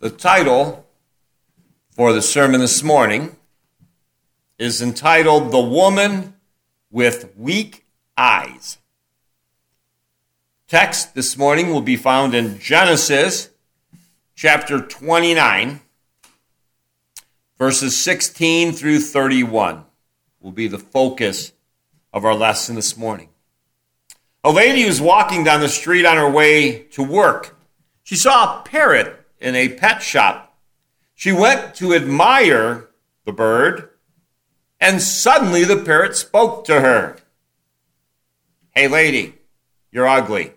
The title for the sermon this morning is entitled The Woman with Weak Eyes. Text this morning will be found in Genesis chapter 29, verses 16 through 31, will be the focus of our lesson this morning. A lady was walking down the street on her way to work. She saw a parrot in a pet shop. She went to admire the bird, and suddenly the parrot spoke to her. Hey, lady, you're ugly.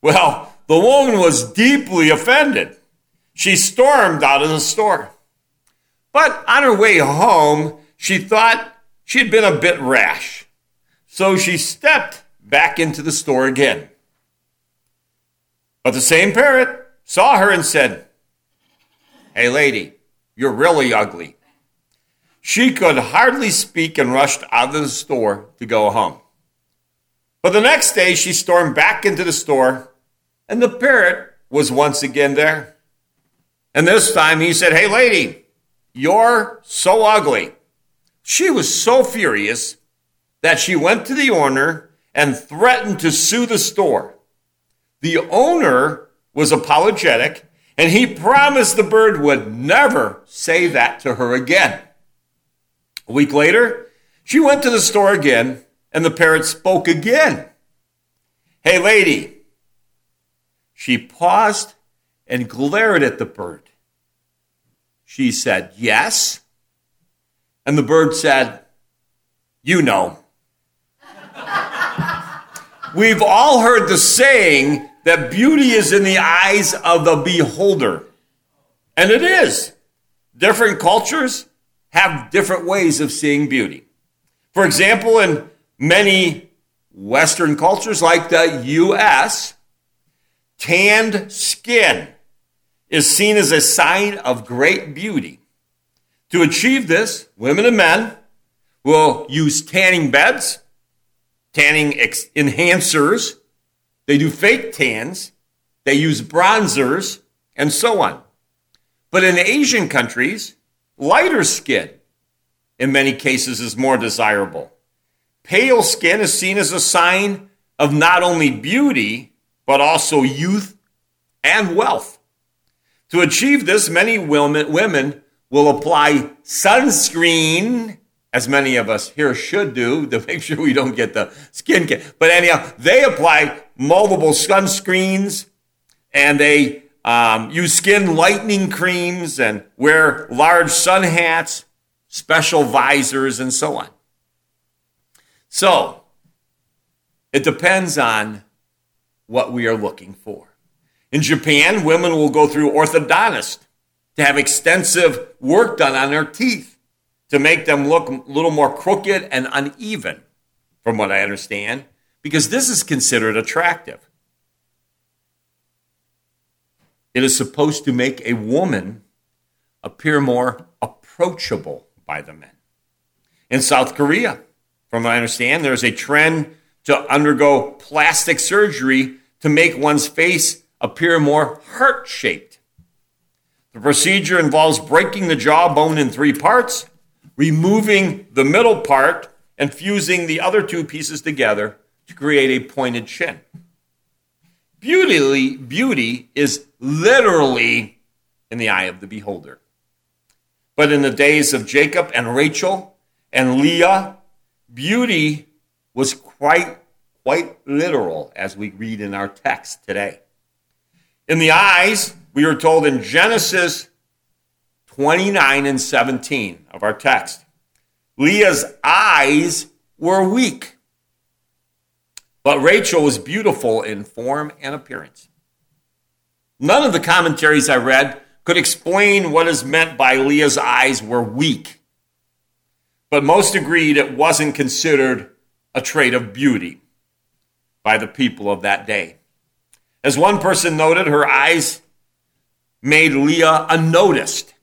Well, the woman was deeply offended. She stormed out of the store. But on her way home, she thought she had been a bit rash. So she stepped back into the store again. But the same parrot saw her and said, Hey, lady, you're really ugly. She could hardly speak and rushed out of the store to go home. But the next day, she stormed back into the store, and the parrot was once again there. And this time he said, Hey, lady, you're so ugly. She was so furious that she went to the owner and threatened to sue the store. The owner was apologetic, and he promised the bird would never say that to her again. A week later, she went to the store again, and the parrot spoke again. Hey, lady. She paused and glared at the bird. She said, Yes. And the bird said, You know. We've all heard the saying that beauty is in the eyes of the beholder. And it is. Different cultures have different ways of seeing beauty. For example, in many Western cultures like the U.S., tanned skin is seen as a sign of great beauty. To achieve this, women and men will use tanning beds, tanning ex- enhancers, they do fake tans, they use bronzers, and so on. But in Asian countries, lighter skin in many cases is more desirable. Pale skin is seen as a sign of not only beauty, but also youth and wealth. To achieve this, many women will apply sunscreen as many of us here should do to make sure we don't get the skin cancer. But anyhow, they apply multiple sunscreens and they um, use skin lightening creams and wear large sun hats, special visors, and so on. So, it depends on what we are looking for. In Japan, women will go through orthodontist to have extensive work done on their teeth to make them look a little more crooked and uneven, from what I understand, because this is considered attractive. It is supposed to make a woman appear more approachable by the men. In South Korea, from what I understand, there's a trend to undergo plastic surgery to make one's face appear more heart shaped. The procedure involves breaking the jawbone in three parts removing the middle part and fusing the other two pieces together to create a pointed chin. Beauty, beauty is literally in the eye of the beholder. But in the days of Jacob and Rachel and Leah, beauty was quite, quite literal, as we read in our text today. In the eyes, we are told in Genesis 29 and 17 of our text. Leah's eyes were weak, but Rachel was beautiful in form and appearance. None of the commentaries I read could explain what is meant by Leah's eyes were weak, but most agreed it wasn't considered a trait of beauty by the people of that day. As one person noted, her eyes made Leah unnoticed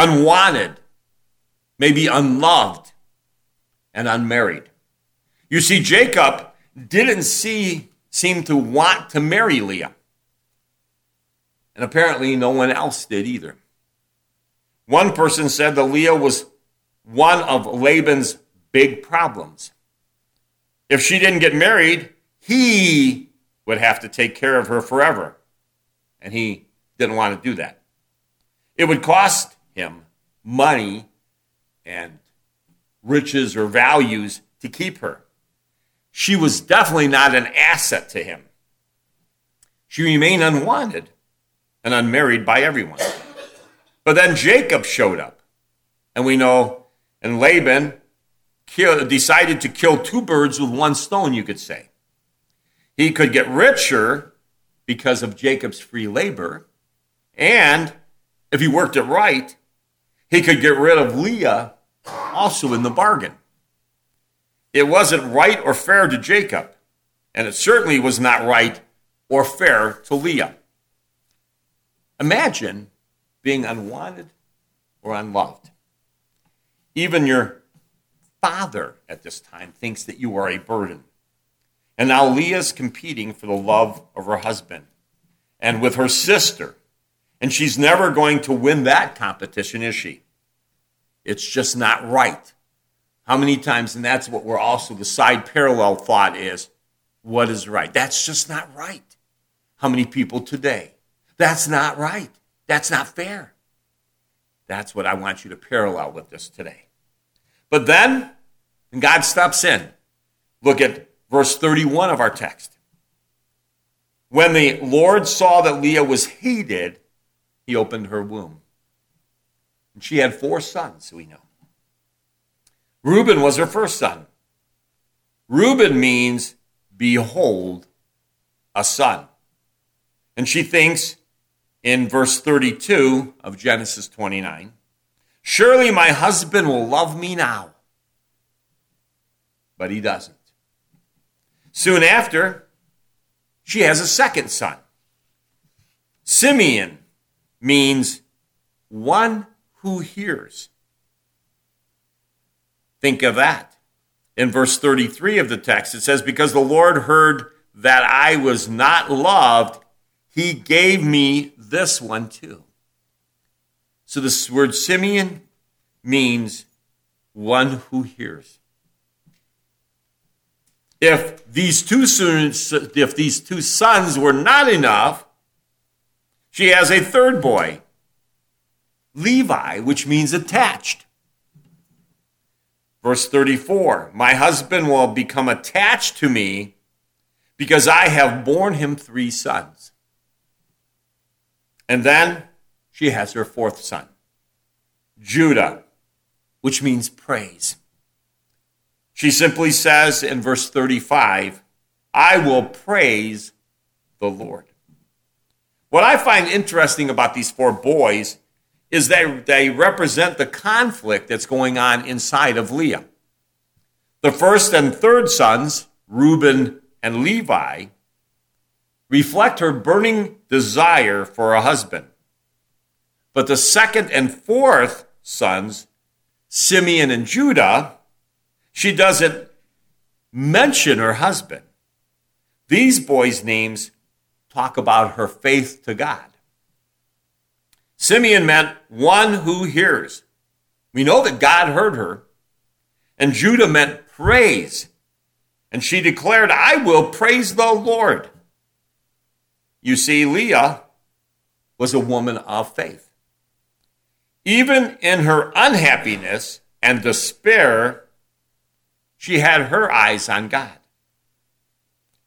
unwanted, maybe unloved, and unmarried. You see, Jacob didn't see, seem to want to marry Leah. And apparently, no one else did either. One person said that Leah was one of Laban's big problems. If she didn't get married, he would have to take care of her forever. And he didn't want to do that. It would cost him money and riches or values to keep her. She was definitely not an asset to him. She remained unwanted and unmarried by everyone. But then Jacob showed up. And we know, and Laban kill, decided to kill two birds with one stone, you could say. He could get richer because of Jacob's free labor, and if he worked it right, he could get rid of Leah also in the bargain. It wasn't right or fair to Jacob, and it certainly was not right or fair to Leah. Imagine being unwanted or unloved. Even your father at this time thinks that you are a burden. And now Leah's competing for the love of her husband and with her sister. And she's never going to win that competition, is she? It's just not right. How many times, and that's what we're also, the side parallel thought is, what is right? That's just not right. How many people today? That's not right. That's not fair. That's what I want you to parallel with this today. But then, God steps in. Look at verse 31 of our text. When the Lord saw that Leah was hated, he opened her womb. And she had four sons, we know. Reuben was her first son. Reuben means, behold, a son. And she thinks in verse 32 of Genesis 29 Surely my husband will love me now. But he doesn't. Soon after, she has a second son. Simeon means one who hears. Think of that. In verse 33 of the text, it says, Because the Lord heard that I was not loved, he gave me this one too. So this word Simeon means one who hears. If these two sons, if these two sons were not enough, she has a third boy, Levi, which means attached. Verse 34 My husband will become attached to me because I have borne him three sons. And then she has her fourth son, Judah, which means praise. She simply says in verse 35, I will praise the Lord. What I find interesting about these four boys is that they represent the conflict that's going on inside of Leah. The first and third sons, Reuben and Levi, reflect her burning desire for a husband. But the second and fourth sons, Simeon and Judah, she doesn't mention her husband. These boys' names talk about her faith to God. Simeon meant one who hears. We know that God heard her. And Judah meant praise. And she declared, I will praise the Lord. You see, Leah was a woman of faith. Even in her unhappiness and despair, she had her eyes on God.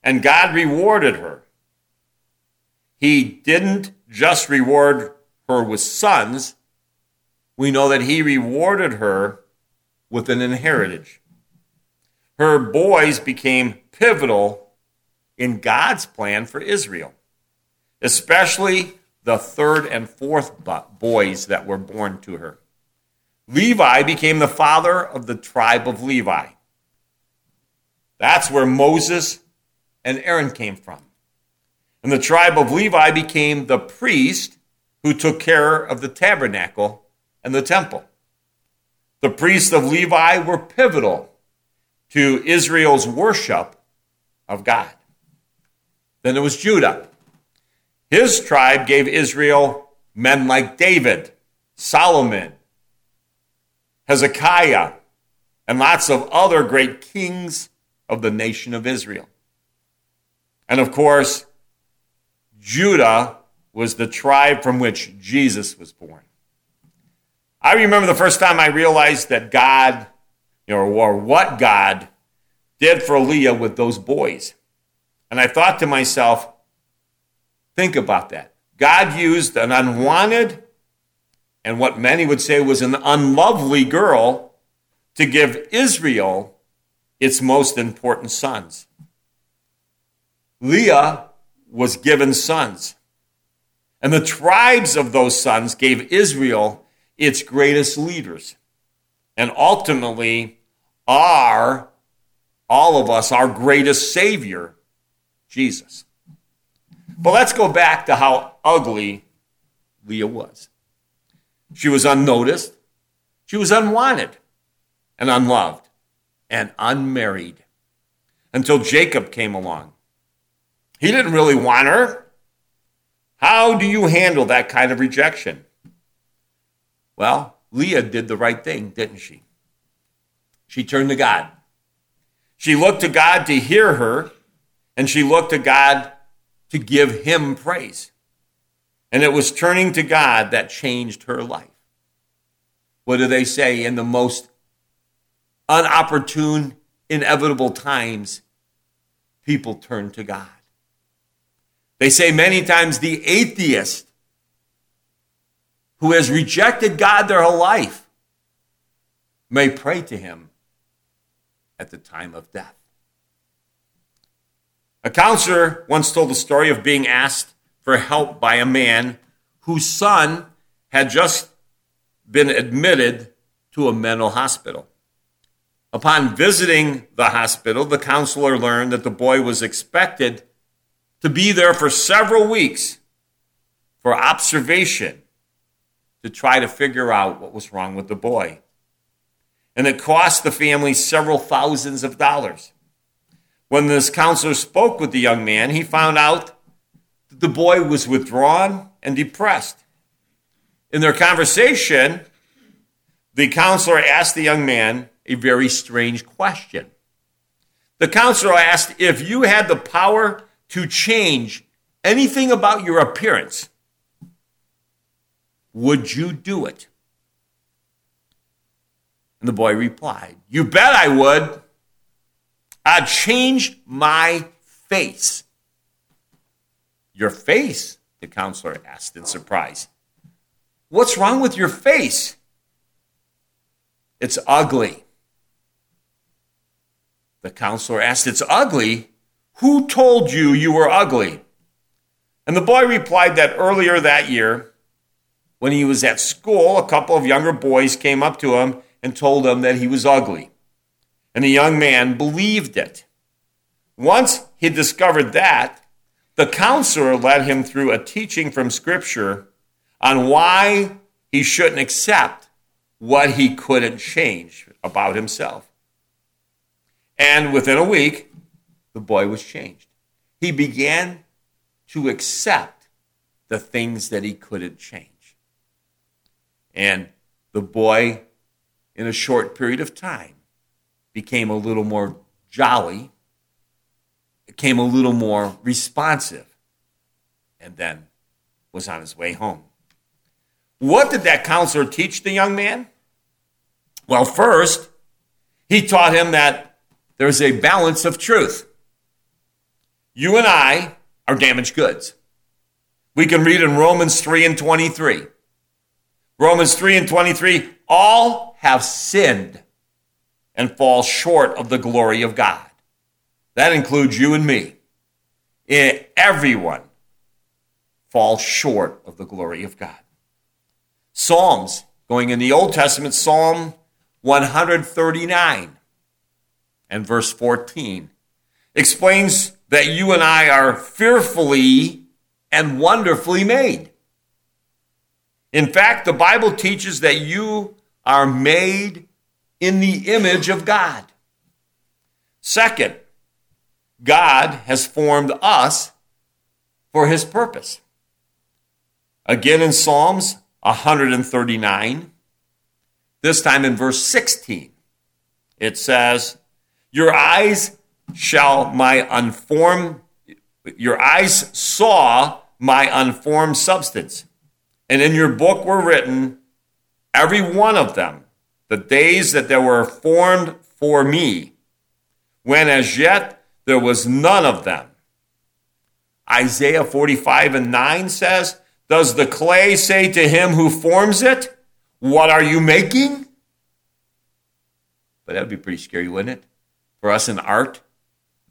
And God rewarded her. He didn't just reward her with sons, we know that He rewarded her with an inheritance. Her boys became pivotal in God's plan for Israel especially the third and fourth boys that were born to her. Levi became the father of the tribe of Levi. That's where Moses and Aaron came from. And the tribe of Levi became the priest who took care of the tabernacle and the temple. The priests of Levi were pivotal to Israel's worship of God. Then there was Judah. His tribe gave Israel men like David, Solomon, Hezekiah, and lots of other great kings of the nation of Israel. And of course, Judah was the tribe from which Jesus was born. I remember the first time I realized that God, you know, or what God did for Leah with those boys. And I thought to myself, think about that. God used an unwanted and what many would say was an unlovely girl to give Israel its most important sons. Leah was given sons. And the tribes of those sons gave Israel its greatest leaders. And ultimately, are all of us, our greatest Savior, Jesus. But let's go back to how ugly Leah was. She was unnoticed, she was unwanted and unloved and unmarried until Jacob came along. He didn't really want her. How do you handle that kind of rejection? Well, Leah did the right thing, didn't she? She turned to God. She looked to God to hear her, and she looked to God to give him praise. And it was turning to God that changed her life. What do they say? In the most unopportune, inevitable times, people turn to God. They say many times the atheist who has rejected God their whole life may pray to him at the time of death. A counselor once told the story of being asked for help by a man whose son had just been admitted to a mental hospital. Upon visiting the hospital, the counselor learned that the boy was expected to be there for several weeks for observation to try to figure out what was wrong with the boy. And it cost the family several thousands of dollars. When this counselor spoke with the young man, he found out that the boy was withdrawn and depressed. In their conversation, the counselor asked the young man a very strange question. The counselor asked if you had the power to change anything about your appearance, would you do it? And the boy replied, You bet I would. I'd change my face. Your face? The counselor asked in surprise. What's wrong with your face? It's ugly. The counselor asked, It's ugly? Who told you you were ugly? And the boy replied that earlier that year, when he was at school, a couple of younger boys came up to him and told him that he was ugly. And the young man believed it. Once he discovered that, the counselor led him through a teaching from Scripture on why he shouldn't accept what he couldn't change about himself. And within a week, the boy was changed. He began to accept the things that he couldn't change. And the boy, in a short period of time, became a little more jolly became a little more responsive and then was on his way home. What did that counselor teach the young man? Well, first, he taught him that there's a balance of truth. You and I are damaged goods. We can read in Romans 3 and 23. Romans 3 and 23 all have sinned and fall short of the glory of God. That includes you and me. Eh, everyone falls short of the glory of God. Psalms, going in the Old Testament, Psalm 139 and verse 14 explains that you and I are fearfully and wonderfully made. In fact, the Bible teaches that you are made in the image of God. Second, God has formed us for his purpose. Again in Psalms 139, this time in verse 16, it says, Your eyes shall my unformed, your eyes saw my unformed substance. And in your book were written, every one of them, the days that they were formed for me, when as yet there was none of them. Isaiah 45 and 9 says, Does the clay say to him who forms it, What are you making? But that would be pretty scary, wouldn't it? For us in art,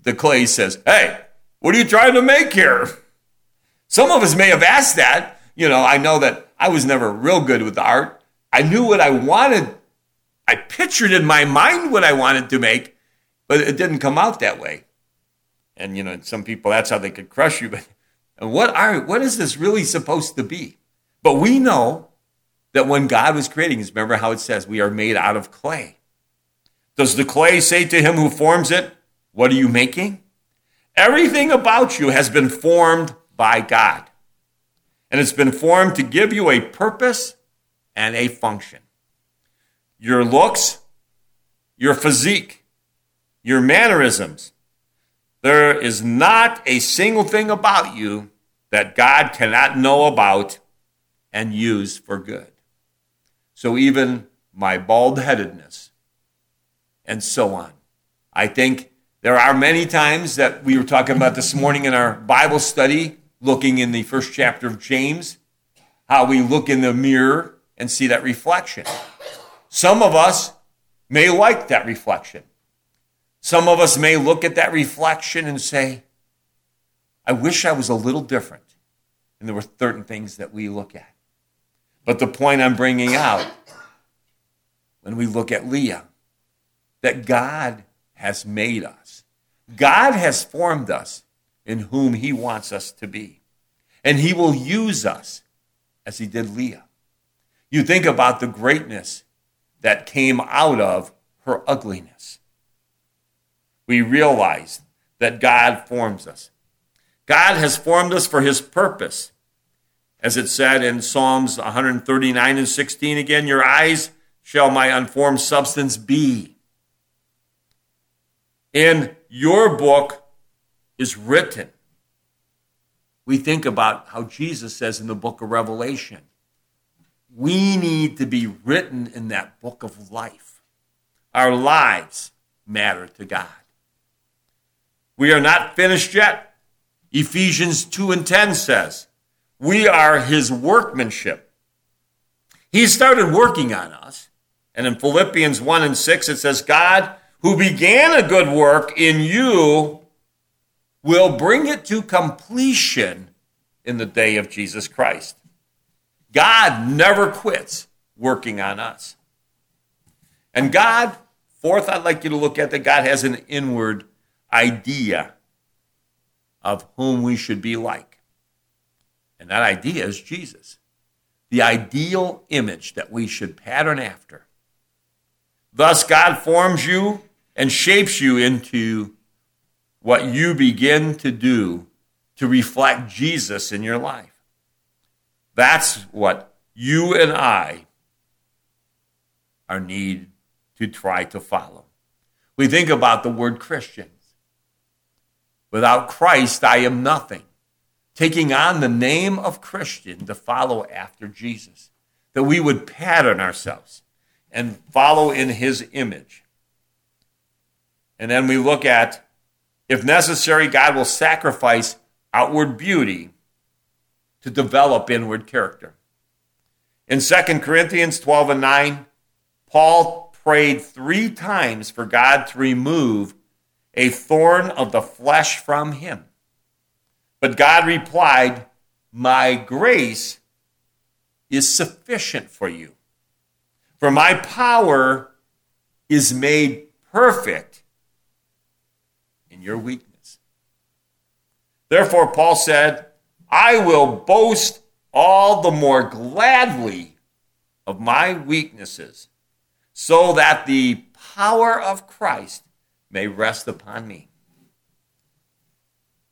the clay says, Hey, what are you trying to make here? Some of us may have asked that. You know, I know that I was never real good with art. I knew what I wanted. I pictured in my mind what I wanted to make, but it didn't come out that way. And you know, some people that's how they could crush you. But what are what is this really supposed to be? But we know that when God was creating us, remember how it says we are made out of clay. Does the clay say to him who forms it, What are you making? Everything about you has been formed by God. And it's been formed to give you a purpose and a function. Your looks, your physique, your mannerisms. There is not a single thing about you that God cannot know about and use for good. So even my bald headedness and so on. I think there are many times that we were talking about this morning in our Bible study, looking in the first chapter of James, how we look in the mirror and see that reflection. Some of us may like that reflection. Some of us may look at that reflection and say, I wish I was a little different. And there were certain things that we look at. But the point I'm bringing out, when we look at Leah, that God has made us. God has formed us in whom He wants us to be. And He will use us as He did Leah. You think about the greatness that came out of her ugliness. We realize that God forms us. God has formed us for His purpose. As it said in Psalms 139 and 16 again, your eyes shall my unformed substance be in your book is written. We think about how Jesus says in the book of Revelation, we need to be written in that book of life. Our lives matter to God. We are not finished yet. Ephesians 2 and 10 says, We are his workmanship. He started working on us. And in Philippians 1 and 6, it says, God who began a good work in you will bring it to completion in the day of Jesus Christ. God never quits working on us. And God, fourth, I'd like you to look at that God has an inward idea of whom we should be like. And that idea is Jesus, the ideal image that we should pattern after. Thus, God forms you and shapes you into what you begin to do to reflect Jesus in your life. That's what you and I are need to try to follow. We think about the word Christians. Without Christ, I am nothing. Taking on the name of Christian to follow after Jesus, that we would pattern ourselves and follow in his image. And then we look at, if necessary, God will sacrifice outward beauty to develop inward character. In 2 Corinthians 12 and 9, Paul prayed three times for God to remove a thorn of the flesh from him. But God replied, My grace is sufficient for you, for my power is made perfect your weakness. Therefore, Paul said, I will boast all the more gladly of my weaknesses, so that the power of Christ may rest upon me.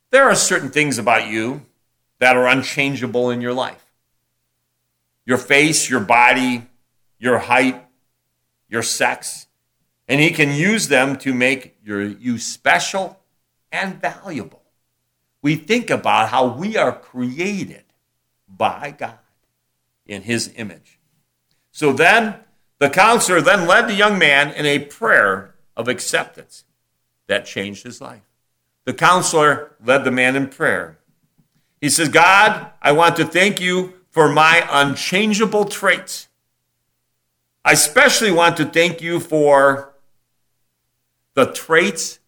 There are certain things about you that are unchangeable in your life. your face, your body, your height, your sex, and He can use them to make your, you special and valuable. We think about how we are created by God in His image. So then, the counselor then led the young man in a prayer of acceptance that changed his life. The counselor led the man in prayer. He says, God, I want to thank you for my unchangeable traits. I especially want to thank you for the traits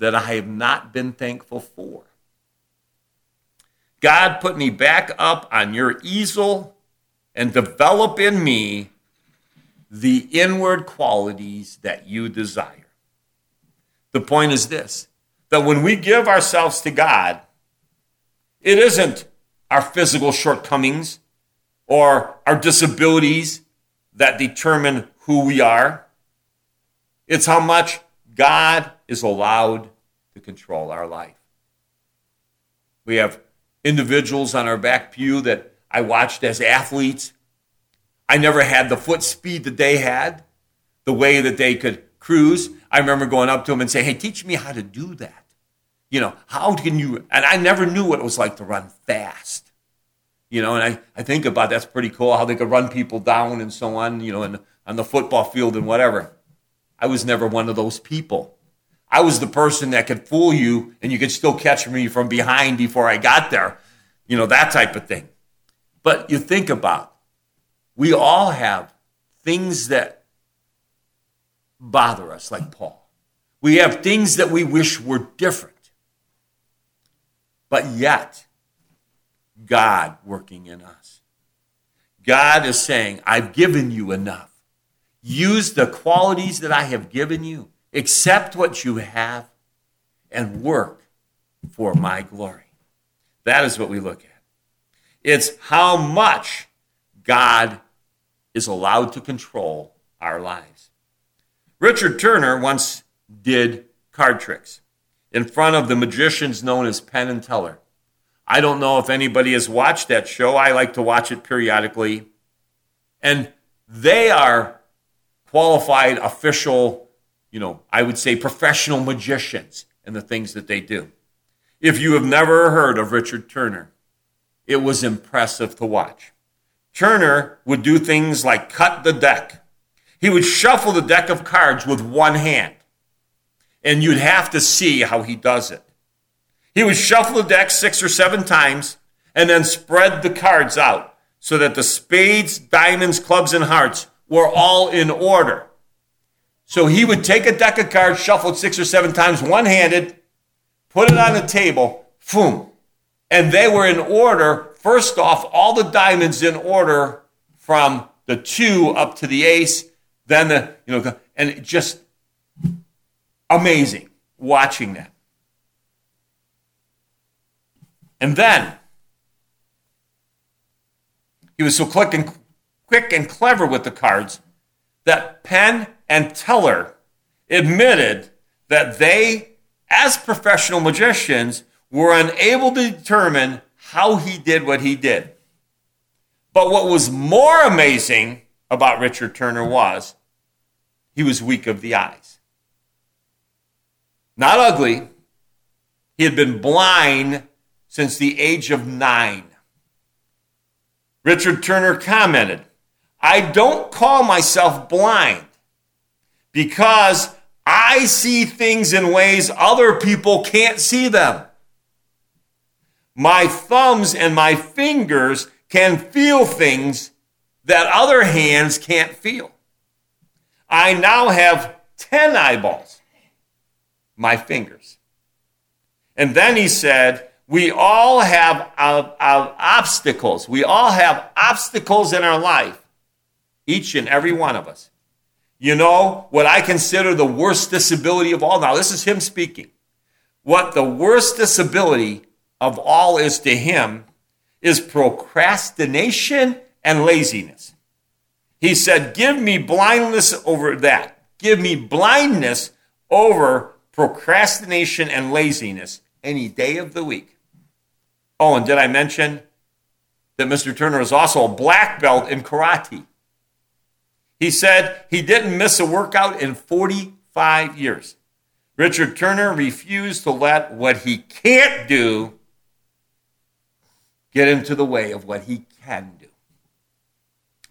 that I have not been thankful for. God, put me back up on your easel and develop in me the inward qualities that you desire. The point is this that when we give ourselves to God, it isn't our physical shortcomings or our disabilities that determine who we are. It's how much God is allowed to control our life. We have individuals on our back pew that I watched as athletes. I never had the foot speed that they had, the way that they could cruise. I remember going up to them and saying, Hey, teach me how to do that. You know, how can you? And I never knew what it was like to run fast. You know, and I, I think about that's pretty cool how they could run people down and so on, you know, and on the football field and whatever. I was never one of those people. I was the person that could fool you and you could still catch me from behind before I got there. You know, that type of thing. But you think about, we all have things that bother us, like Paul. We have things that we wish were different. But yet, God working in us. God is saying, I've given you enough. Use the qualities that I have given you accept what you have, and work for my glory. That is what we look at. It's how much God is allowed to control our lives. Richard Turner once did card tricks in front of the magicians known as Penn and Teller. I don't know if anybody has watched that show. I like to watch it periodically. And they are qualified official you know, I would say professional magicians and the things that they do. If you have never heard of Richard Turner, it was impressive to watch. Turner would do things like cut the deck. He would shuffle the deck of cards with one hand. And you'd have to see how he does it. He would shuffle the deck six or seven times and then spread the cards out so that the spades, diamonds, clubs, and hearts were all in order. So he would take a deck of cards, shuffled six or seven times, one handed, put it on the table, boom. And they were in order. First off, all the diamonds in order from the two up to the ace, then the, you know, and just amazing watching that. And then he was so quick and quick and clever with the cards that Penn and Teller admitted that they, as professional magicians, were unable to determine how he did what he did. But what was more amazing about Richard Turner was he was weak of the eyes. Not ugly. He had been blind since the age of nine. Richard Turner commented, I don't call myself blind because I see things in ways other people can't see them. My thumbs and my fingers can feel things that other hands can't feel. I now have 10 eyeballs, my fingers. And then he said, We all have uh, uh, obstacles. We all have obstacles in our life, each and every one of us. You know what I consider the worst disability of all? Now, this is him speaking. What the worst disability of all is to him is procrastination and laziness. He said, Give me blindness over that. Give me blindness over procrastination and laziness any day of the week. Oh, and did I mention that Mr. Turner is also a black belt in karate. He said he didn't miss a workout in 45 years. Richard Turner refused to let what he can't do get into the way of what he can do.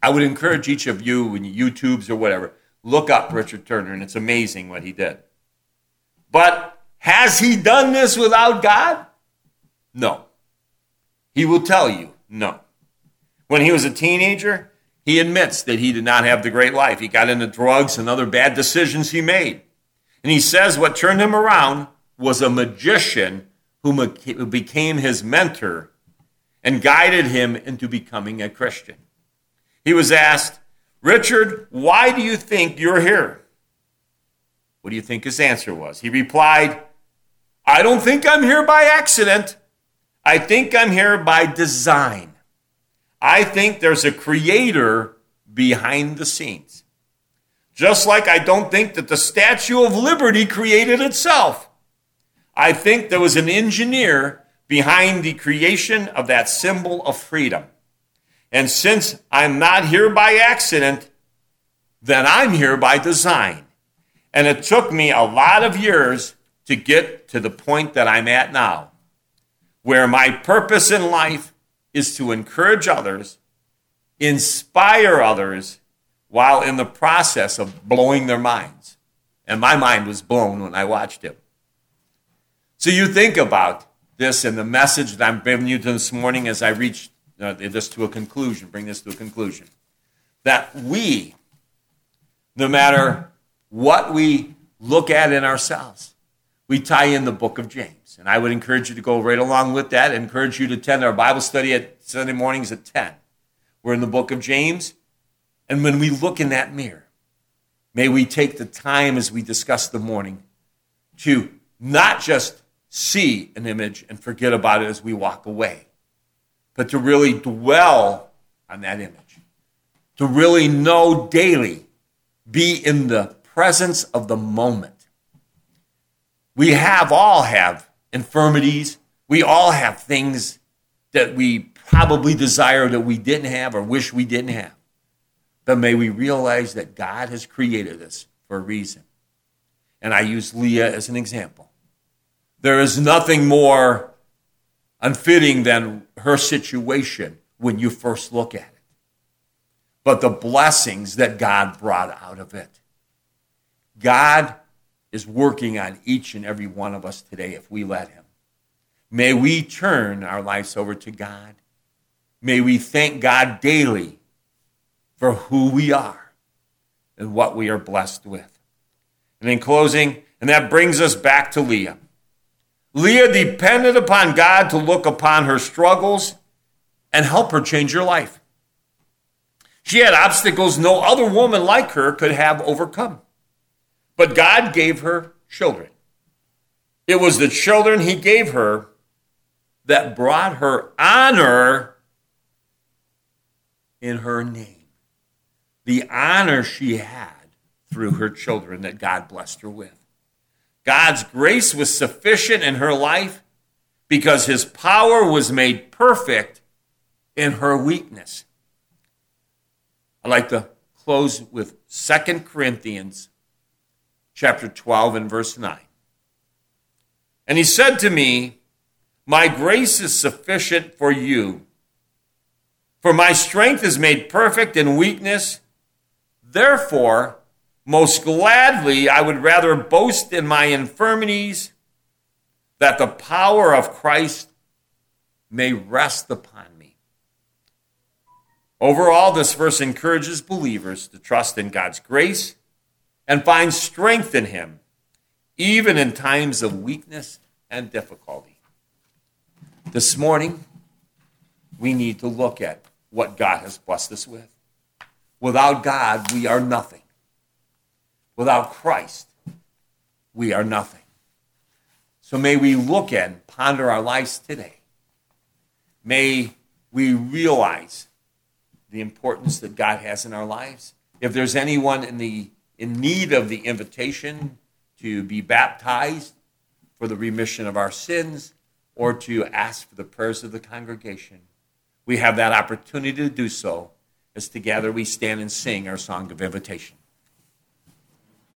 I would encourage each of you, you YouTubes or whatever, look up Richard Turner, and it's amazing what he did. But has he done this without God? No. He will tell you no. When he was a teenager, he admits that he did not have the great life. He got into drugs and other bad decisions he made. And he says what turned him around was a magician who became his mentor and guided him into becoming a Christian. He was asked, Richard, why do you think you're here? What do you think his answer was? He replied, I don't think I'm here by accident. I think I'm here by design. I think there's a creator behind the scenes. Just like I don't think that the Statue of Liberty created itself. I think there was an engineer behind the creation of that symbol of freedom. And since I'm not here by accident, then I'm here by design. And it took me a lot of years to get to the point that I'm at now, where my purpose in life is to encourage others, inspire others, while in the process of blowing their minds. And my mind was blown when I watched him. So you think about this and the message that I'm bringing you this morning as I reach uh, this to a conclusion, bring this to a conclusion. That we, no matter what we look at in ourselves, we tie in the book of James. And I would encourage you to go right along with that. I encourage you to attend our Bible study at Sunday mornings at 10. We're in the book of James. And when we look in that mirror, may we take the time as we discuss the morning to not just see an image and forget about it as we walk away, but to really dwell on that image, to really know daily, be in the presence of the moment. We have all have infirmities. We all have things that we probably desire that we didn't have or wish we didn't have. But may we realize that God has created us for a reason. And I use Leah as an example. There is nothing more unfitting than her situation when you first look at it, but the blessings that God brought out of it. God is working on each and every one of us today if we let Him. May we turn our lives over to God. May we thank God daily for who we are and what we are blessed with. And in closing, and that brings us back to Leah. Leah depended upon God to look upon her struggles and help her change her life. She had obstacles no other woman like her could have overcome. But God gave her children. It was the children He gave her that brought her honor in her name. The honor she had through her children that God blessed her with. God's grace was sufficient in her life because his power was made perfect in her weakness. I'd like to close with 2 Corinthians chapter 12 and verse 9. And he said to me, My grace is sufficient for you, for my strength is made perfect in weakness. Therefore, most gladly, I would rather boast in my infirmities that the power of Christ may rest upon me. Overall, this verse encourages believers to trust in God's grace and find strength in Him, even in times of weakness and difficulty. This morning, we need to look at what God has blessed us with. Without God, we are nothing. Without Christ, we are nothing. So may we look and ponder our lives today. May we realize the importance that God has in our lives. If there's anyone in the in need of the invitation to be baptized for the remission of our sins or to ask for the prayers of the congregation, we have that opportunity to do so as together we stand and sing our song of invitation.